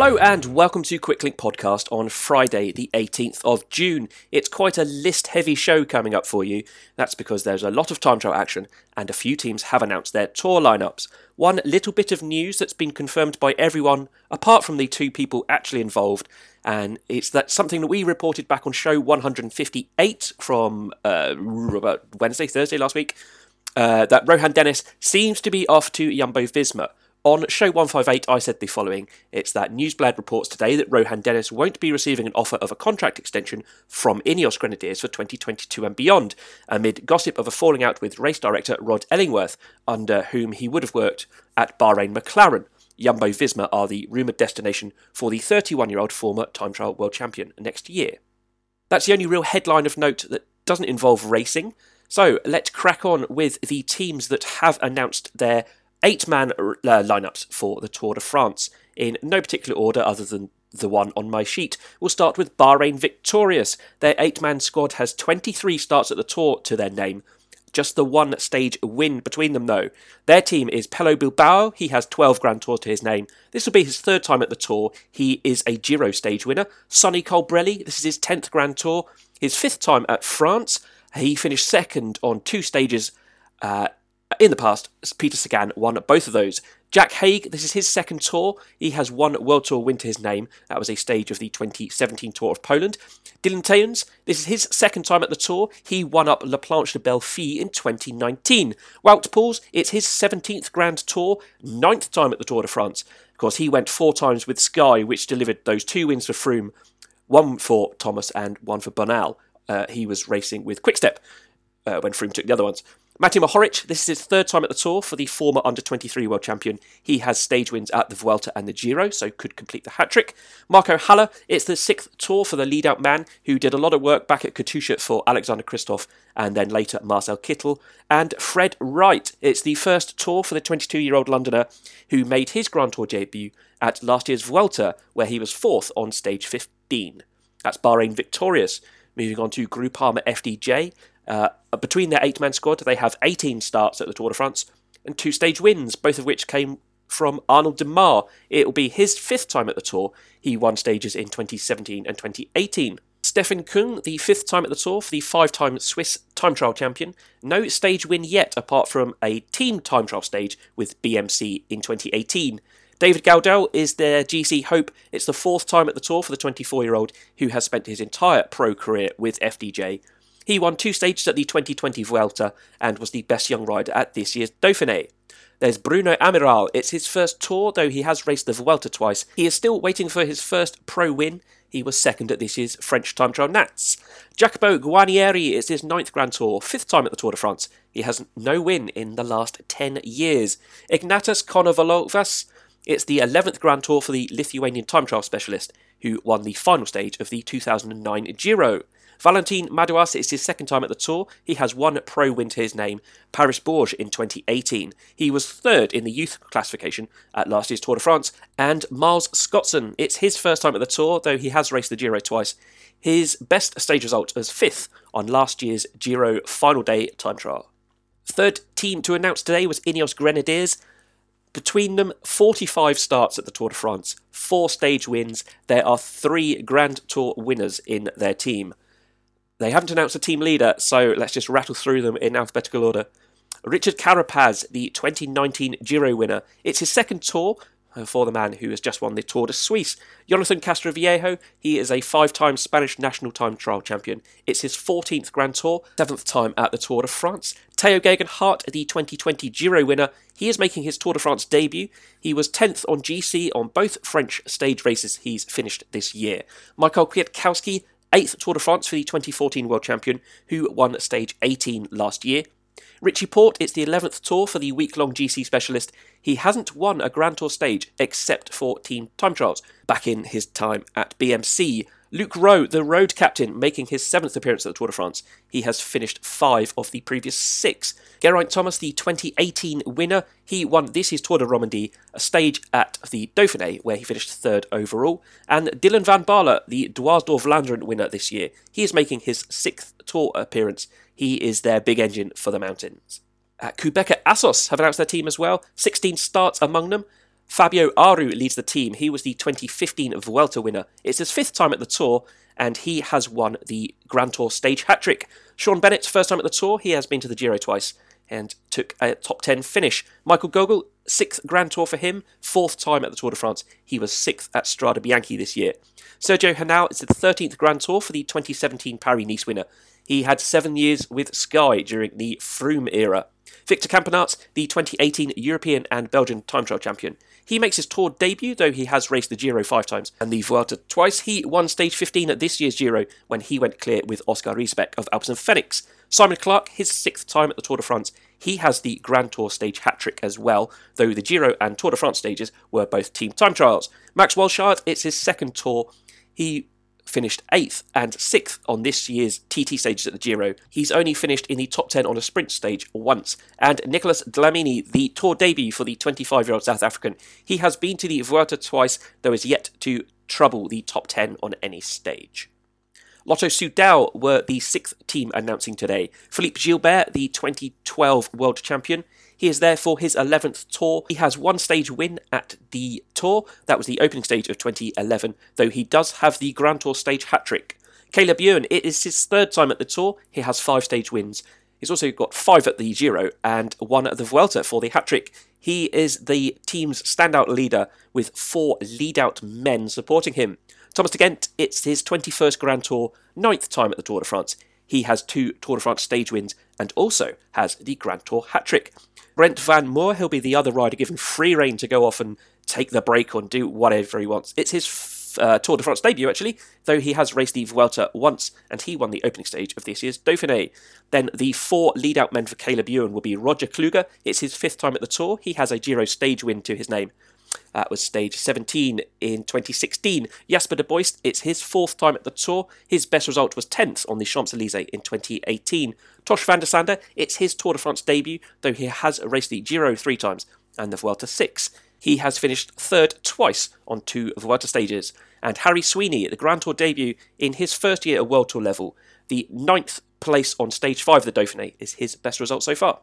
Hello and welcome to Quicklink Podcast on Friday, the 18th of June. It's quite a list heavy show coming up for you. That's because there's a lot of time trial action and a few teams have announced their tour lineups. One little bit of news that's been confirmed by everyone apart from the two people actually involved, and it's that something that we reported back on show 158 from uh, Wednesday, Thursday last week. Uh, that Rohan Dennis seems to be off to Jumbo Visma. On show 158, I said the following It's that Nieuwsblad reports today that Rohan Dennis won't be receiving an offer of a contract extension from Ineos Grenadiers for 2022 and beyond, amid gossip of a falling out with race director Rod Ellingworth, under whom he would have worked at Bahrain McLaren. Jumbo Visma are the rumoured destination for the 31 year old former time trial world champion next year. That's the only real headline of note that doesn't involve racing. So let's crack on with the teams that have announced their eight man uh, lineups for the Tour de France in no particular order other than the one on my sheet. We'll start with Bahrain Victorious. Their eight man squad has 23 starts at the Tour to their name. Just the one stage win between them, though. Their team is Pello Bilbao. He has 12 Grand Tours to his name. This will be his third time at the Tour. He is a Giro stage winner. Sonny Colbrelli, this is his 10th Grand Tour. His fifth time at France. He finished second on two stages uh, in the past, Peter Sagan won both of those. Jack Haig, this is his second tour. He has one World Tour win to his name. That was a stage of the 2017 Tour of Poland. Dylan Teuns, this is his second time at the Tour. He won up La Planche de Belfi in 2019. Wout Poels, it's his 17th Grand Tour, ninth time at the Tour de France. Of course, he went four times with Sky, which delivered those two wins for Froome, one for Thomas and one for Bernal. Uh, he was racing with Quickstep uh, when Froome took the other ones. Matej Mohoric, this is his third time at the Tour for the former under 23 world champion. He has stage wins at the Vuelta and the Giro, so could complete the hat trick. Marco Haller, it's the sixth Tour for the lead out man, who did a lot of work back at Katusha for Alexander Kristoff and then later Marcel Kittel. And Fred Wright, it's the first Tour for the 22 year old Londoner who made his Grand Tour debut at last year's Vuelta, where he was fourth on stage 15. That's Bahrain victorious. Moving on to Groupama FDJ, uh, between their eight man squad, they have 18 starts at the Tour de France and two stage wins, both of which came from Arnaud Démare. It will be his fifth time at the Tour. He won stages in 2017 and 2018. Stefan Kung, the fifth time at the Tour for the five time Swiss time trial champion. No stage win yet, apart from a team time trial stage with BMC in 2018. David Gaudu is their GC hope. It's the fourth time at the Tour for the 24 year old who has spent his entire pro career with FDJ. He won two stages at the 2020 Vuelta and was the best young rider at this year's Dauphiné. There's Bruno Armirail. It's his first tour, though he has raced the Vuelta twice. He is still waiting for his first pro win. He was second at this year's French Time Trial Nats. Jacopo Guarnieri is his ninth Grand Tour, fifth time at the Tour de France. He has no win in the last 10 years. Ignatas Konovalovas, it's the 11th Grand Tour for the Lithuanian time trial specialist, who won the final stage of the 2009 Giro. Valentin Madouas is his second time at the Tour. He has one pro win to his name, Paris Bourges in 2018. He was third in the youth classification at last year's Tour de France. And Miles Scotson, it's his first time at the Tour, though he has raced the Giro twice. His best stage result was fifth on last year's Giro final day time trial. Third team to announce today was Ineos Grenadiers. Between them, 45 starts at the Tour de France, four stage wins. There are three Grand Tour winners in their team. They haven't announced a team leader, so let's just rattle through them in alphabetical order. Richard Carapaz, the 2019 Giro winner. It's his second tour for the man who has just won the Tour de Suisse. Jonathan Castroviejo, he is a five time Spanish national time trial champion. It's his 14th Grand Tour, seventh time at the Tour de France. Geoghegan Hart, the 2020 Giro winner, he is making his Tour de France debut. He was 10th on GC on both French stage races he's finished this year. Michael Kwiatkowski, eighth Tour de France for the 2014 world champion, who won stage 18 last year. Richie Porte, it's the 11th tour for the week long GC specialist. He hasn't won a Grand Tour stage except for team time trials back in his time at BMC. Luke Rowe, the road captain, making his seventh appearance at the Tour de France. He has finished five of the previous six. Geraint Thomas, the 2018 winner, he won this year's Tour de Romandie, a stage at the Dauphiné, where he finished third overall. And Dylan van Baarle, the Dwars door Vlaanderen winner this year, he is making his sixth Tour appearance. He is their big engine for the mountains. Uh, Qhubeka Assos have announced their team as well. 16 starts among them. Fabio Aru leads the team. He was the 2015 Vuelta winner. It's his fifth time at the Tour, and he has won the Grand Tour stage hat trick. Sean Bennett, first time at the Tour, he has been to the Giro twice and took a top 10 finish. Michael Gogl, sixth Grand Tour for him, fourth time at the Tour de France. He was sixth at Strade Bianche this year. Sergio Henao is the 13th Grand Tour for the 2017 Paris Nice winner. He had seven years with Sky during the Froome era. Victor Campenaerts, the 2018 European and Belgian time trial champion. He makes his tour debut, though he has raced the Giro five times and the Vuelta twice. He won stage 15 at this year's Giro when he went clear with Oscar Riesebeek of Alpecin Fenix. Simon Clarke, his sixth time at the Tour de France. He has the Grand Tour stage hat trick as well, though the Giro and Tour de France stages were both team time trials. Max Walscheid, it's his second tour. He finished 8th and 6th on this year's TT stages at the Giro. He's only finished in the top 10 on a sprint stage once. And Nicolas Dlamini, the Tour debut for the 25 year old South African, he has been to the Vuelta twice, though is yet to trouble the top 10 on any stage. Lotto Soudal were the sixth team announcing today. Philippe Gilbert, the 2012 world champion, he is there for his 11th tour. He has one stage win at the tour. That was the opening stage of 2011, though he does have the Grand Tour stage hat trick. Caleb Ewan, it is his third time at the tour. He has five stage wins. He's also got five at the Giro and one at the Vuelta for the hat trick. He is the team's standout leader with four lead out men supporting him. Thomas de Gendt, it's his 21st Grand Tour, ninth time at the Tour de France. He has two Tour de France stage wins and also has the Grand Tour hat trick. Brent Van Moer, he'll be the other rider given free rein to go off and take the break or do whatever he wants. It's his uh, Tour de France debut, actually, though he has raced the Vuelta once and he won the opening stage of this year's Dauphiné. Then the four lead out men for Caleb Ewan will be Roger Kluger. It's his fifth time at the Tour. He has a Giro stage win to his name. That was stage 17 in 2016. Jasper De Buyst, it's his fourth time at the Tour. His best result was 10th on the Champs Elysees in 2018. Tosh van der Sande, it's his Tour de France debut, though he has raced the Giro three times and the Vuelta six. He has finished third twice on two Vuelta stages. And Harry Sweeney, at the Grand Tour debut in his first year at World Tour level, the ninth place on stage five of the Dauphiné is his best result so far.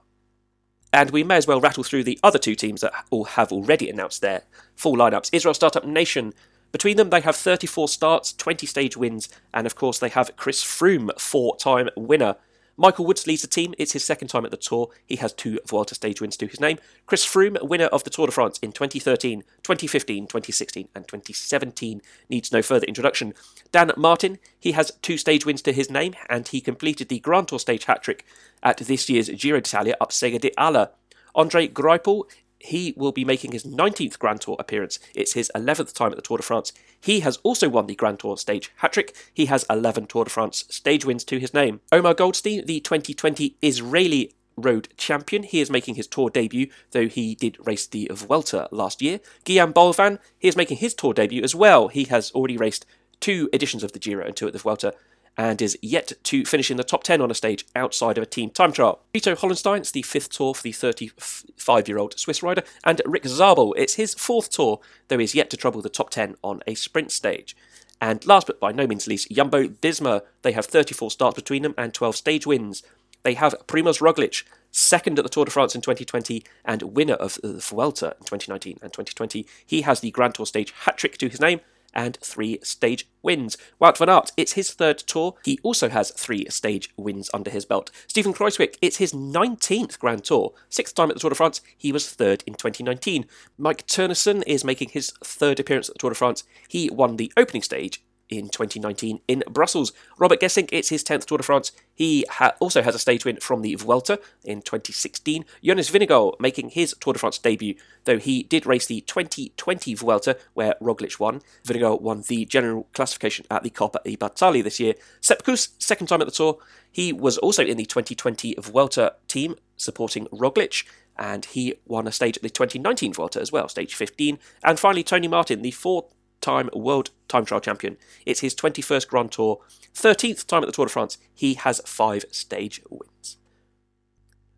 And we may as well rattle through the other two teams that all have already announced their full lineups. Israel Startup Nation. Between them, they have 34 starts, 20 stage wins, and of course, they have Chris Froome, four time winner. Michael Woods leads the team. It's his second time at the Tour. He has two Vuelta stage wins to his name. Chris Froome, winner of the Tour de France in 2013, 2015, 2016, and 2017, needs no further introduction. Dan Martin, he has two stage wins to his name, and he completed the Grand Tour stage hat trick at this year's Giro d'Italia up Sega di Ala. Andre Greipel he will be making his 19th Grand Tour appearance. It's his 11th time at the Tour de France. He has also won the Grand Tour stage hat trick. He has 11 Tour de France stage wins to his name. Omer Goldstein, the 2020 Israeli road champion. He is making his tour debut, though he did race the Vuelta last year. Guillaume Boivin, he is making his tour debut as well. He has already raced two editions of the Giro and two at the Vuelta and is yet to finish in the top 10 on a stage outside of a team time trial. Peter Hollenstein's the fifth tour for the 35 year old Swiss rider, and Rick Zabel, it's his fourth tour, though he's yet to trouble the top 10 on a sprint stage. And last but by no means least, Jumbo Visma, they have 34 starts between them and 12 stage wins. They have Primoz Roglic, second at the Tour de France in 2020 and winner of the Vuelta in 2019 and 2020. He has the Grand Tour stage hat trick to his name and three stage wins. Wout van Aert, it's his third tour. He also has three stage wins under his belt. Steven Kruijswijk, it's his 19th Grand Tour. Sixth time at the Tour de France, he was third in 2019. Mike Teunissen is making his third appearance at the Tour de France. He won the opening stage in 2019 in Brussels. Robert Gesink, it's his 10th Tour de France. He ha- also has a stage win from the Vuelta in 2016. Jonas Vingegaard making his Tour de France debut, though he did race the 2020 Vuelta where Roglic won. Vingegaard won the general classification at the Coppi e Bartali this year. Sepp Kuss, second time at the Tour. He was also in the 2020 Vuelta team supporting Roglic and he won a stage at the 2019 Vuelta as well, stage 15. And finally, Tony Martin, the fourth time world time trial champion. It's his 21st Grand Tour, 13th time at the Tour de France. He has five stage wins.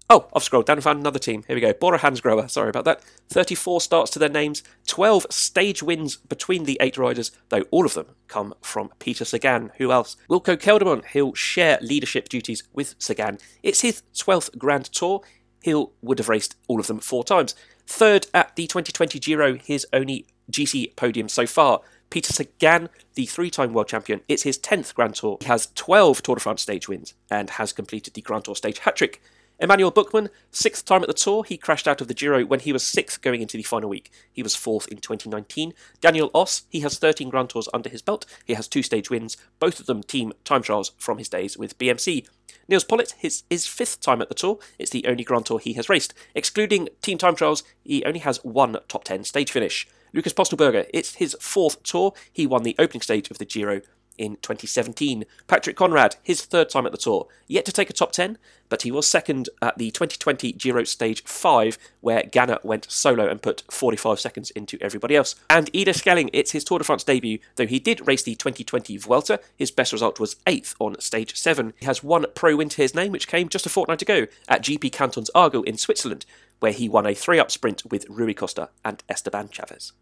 Oh, I've scrolled down and found another team. Here we go. Bora Hansgrohe, sorry about that. 34 starts to their names, 12 stage wins between the eight riders, though all of them come from Peter Sagan. Who else? Wilco Kelderman, he'll share leadership duties with Sagan. It's his 12th Grand Tour. He would have raced all of them four times. Third at the 2020 Giro, his only GC podium so far. Peter Sagan, the three time world champion, it's his 10th Grand Tour. He has 12 Tour de France stage wins and has completed the Grand Tour stage hat trick. Emmanuel Buchmann, sixth time at the Tour, he crashed out of the Giro when he was sixth going into the final week. He was fourth in 2019. Daniel Oss, he has 13 Grand Tours under his belt. He has two stage wins, both of them team time trials from his days with BMC. Nils Politt, his, his fifth time at the Tour. It's the only Grand Tour he has raced. Excluding team time trials, he only has one top 10 stage finish. Lukas Pöstlberger, it's his fourth Tour. He won the opening stage of the Giro in 2017. Patrick Konrad, his third time at the Tour, yet to take a top 10, but he was second at the 2020 Giro Stage 5, where Ganna went solo and put 45 seconds into everybody else. And Ide Schelling, it's his Tour de France debut, though he did race the 2020 Vuelta. His best result was 8th on Stage 7. He has one pro win to his name, which came just a fortnight ago at GP Canton Aargau in Switzerland, where he won a three up sprint with Rui Costa and Esteban Chavez.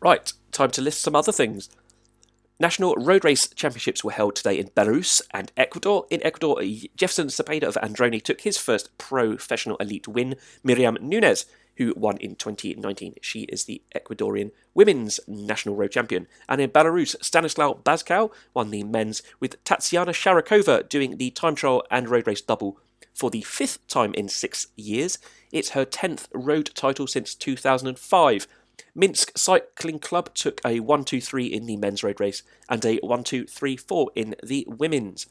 Right, time to list some other things. National Road Race Championships were held today in Belarus and Ecuador. In Ecuador, Jefferson Cepeda of Androni took his first professional elite win. Miriam Nunez, who won in 2019, she is the Ecuadorian women's national road champion. And in Belarus, Stanislaw Bazkow won the men's with Tatiana Sharakova doing the time trial and road race double for the fifth time in six years. It's her 10th road title since 2005. Minsk Cycling Club took a 1 2 3 in the men's road race and a 1 2 3 4 in the women's.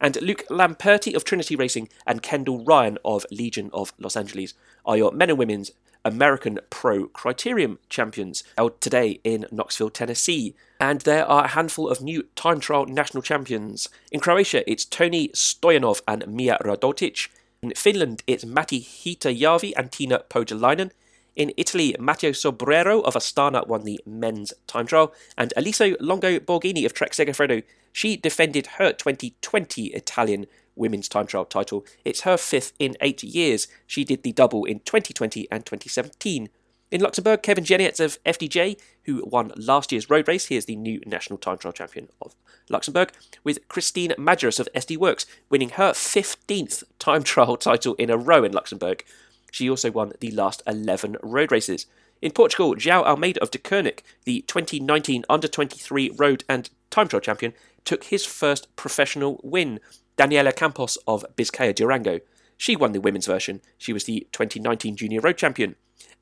And Luke Lamperti of Trinity Racing and Kendall Ryan of Legion of Los Angeles are your men and women's American Pro Criterium champions held today in Knoxville, Tennessee. And there are a handful of new time trial national champions. In Croatia, it's Tony Stoyanov and Mia Radotic. In Finland, it's Matti Hiitajärvi and Tina Pohjalainen. In Italy, Matteo Sobrero of Astana won the men's time trial, and Elisa Longo Borghini of Trek Segafredo, she defended her 2020 Italian women's time trial title. It's her fifth in eight years. She did the double in 2020 and 2017. In Luxembourg, Kevin Geniets of FDJ, who won last year's road race, he is the new national time trial champion of Luxembourg, with Christine Majerus of SD Worx winning her 15th time trial title in a row in Luxembourg. She also won the last 11 road races. In Portugal, João Almeida of Deceuninck, the 2019 under 23 road and time trial champion, took his first professional win. Daniela Campos of Bizkaia Durango. She won the women's version. She was the 2019 junior road champion.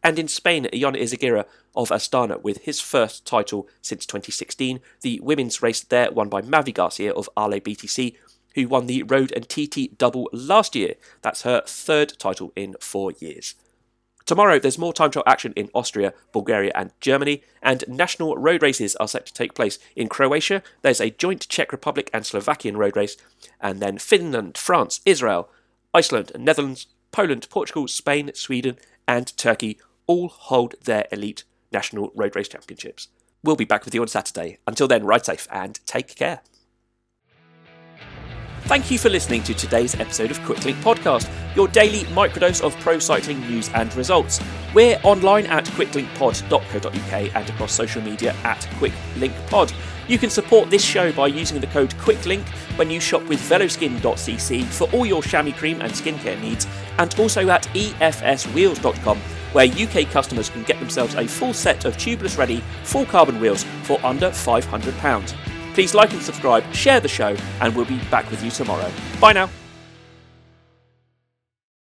And in Spain, Jon Izagirre of Astana with his first title since 2016. The women's race there won by Mavi Garcia of Ale BTC, who won the Road and TT double last year. That's her third title in four years. Tomorrow, there's more time trial action in Austria, Bulgaria, and Germany, and national road races are set to take place in Croatia. There's a joint Czech Republic and Slovakian road race, and then Finland, France, Israel, Iceland, Netherlands, Poland, Portugal, Spain, Sweden, and Turkey all hold their elite national road race championships. We'll be back with you on Saturday. Until then, ride safe and take care. Thank you for listening to today's episode of Quicklink Podcast, your daily microdose of pro cycling news and results. We're online at quicklinkpod.co.uk and across social media at quicklinkpod. You can support this show by using the code QUICKLINK when you shop with veloskin.cc for all your chamois cream and skincare needs, and also at efswheels.com where UK customers can get themselves a full set of tubeless ready, full carbon wheels for under £500. Please like and subscribe, share the show, and we'll be back with you tomorrow. Bye now.